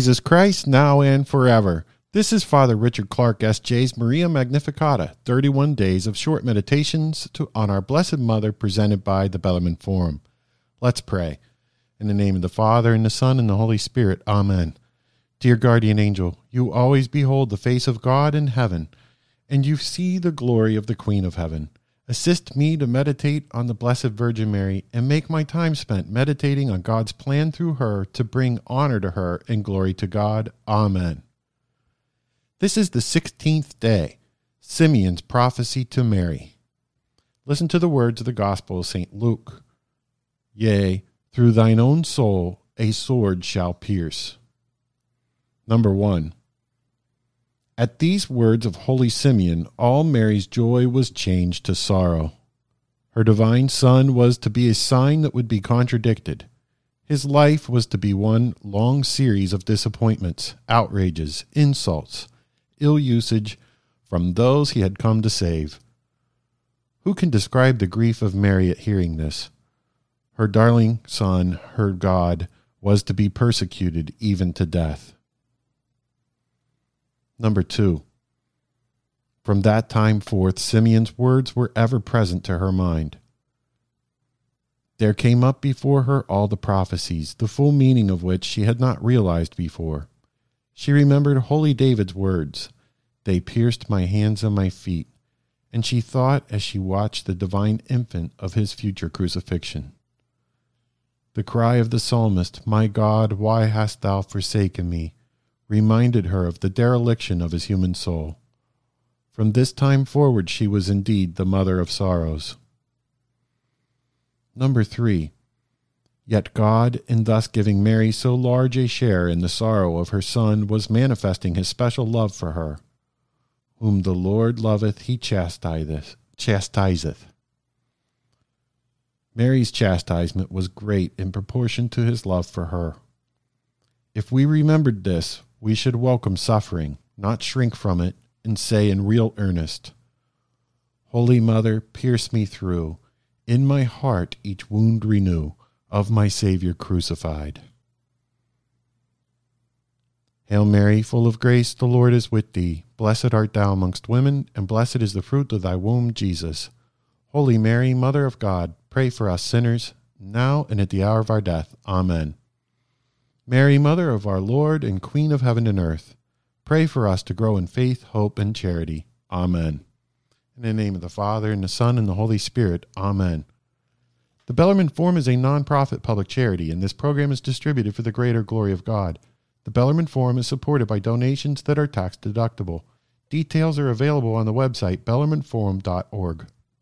Jesus Christ, now and forever. This is Father Richard Clarke, S.J.'s Maria Magnificata, 31 days of short meditations to, on our Blessed Mother presented by the Bellarmine Forum. Let's pray. In the name of the Father, and the Son, and the Holy Spirit. Amen. Dear guardian angel, you always behold the face of God in heaven, and you see the glory of the Queen of heaven. Assist me to meditate on the Blessed Virgin Mary and make my time spent meditating on God's plan through her to bring honor to her and glory to God. Amen. This is the 16th day, Simeon's prophecy to Mary. Listen to the words of the Gospel of St. Luke. Yea, through thine own soul a sword shall pierce. Number one. At these words of Holy Simeon, all Mary's joy was changed to sorrow. Her divine Son was to be a sign that would be contradicted. His life was to be one long series of disappointments, outrages, insults, ill usage from those he had come to save. Who can describe the grief of Mary at hearing this? Her darling Son, her God, was to be persecuted even to death. Number two. From that time forth, Simeon's words were ever present to her mind. There came up before her all the prophecies, the full meaning of which she had not realized before. She remembered holy David's words, They pierced my hands and my feet, and she thought as she watched the divine infant of his future crucifixion. The cry of the psalmist, My God, why hast thou forsaken me? Reminded her of the dereliction of his human soul. From this time forward, she was indeed the mother of sorrows. Number three. Yet God, in thus giving Mary so large a share in the sorrow of her Son, was manifesting his special love for her. Whom the Lord loveth, he chastiseth. chastiseth. Mary's chastisement was great in proportion to his love for her. If we remembered this, we should welcome suffering, not shrink from it, and say in real earnest, Holy Mother, pierce me through, in my heart each wound renew of my Saviour crucified. Hail Mary, full of grace, the Lord is with thee. Blessed art thou amongst women, and blessed is the fruit of thy womb, Jesus. Holy Mary, Mother of God, pray for us sinners, now and at the hour of our death. Amen. Mary, Mother of our Lord and Queen of heaven and earth, pray for us to grow in faith, hope, and charity. Amen. In the name of the Father, and the Son, and the Holy Spirit. Amen. The Bellarmine Forum is a non-profit public charity, and this program is distributed for the greater glory of God. The Bellarmine Forum is supported by donations that are tax deductible. Details are available on the website bellarmineforum.org.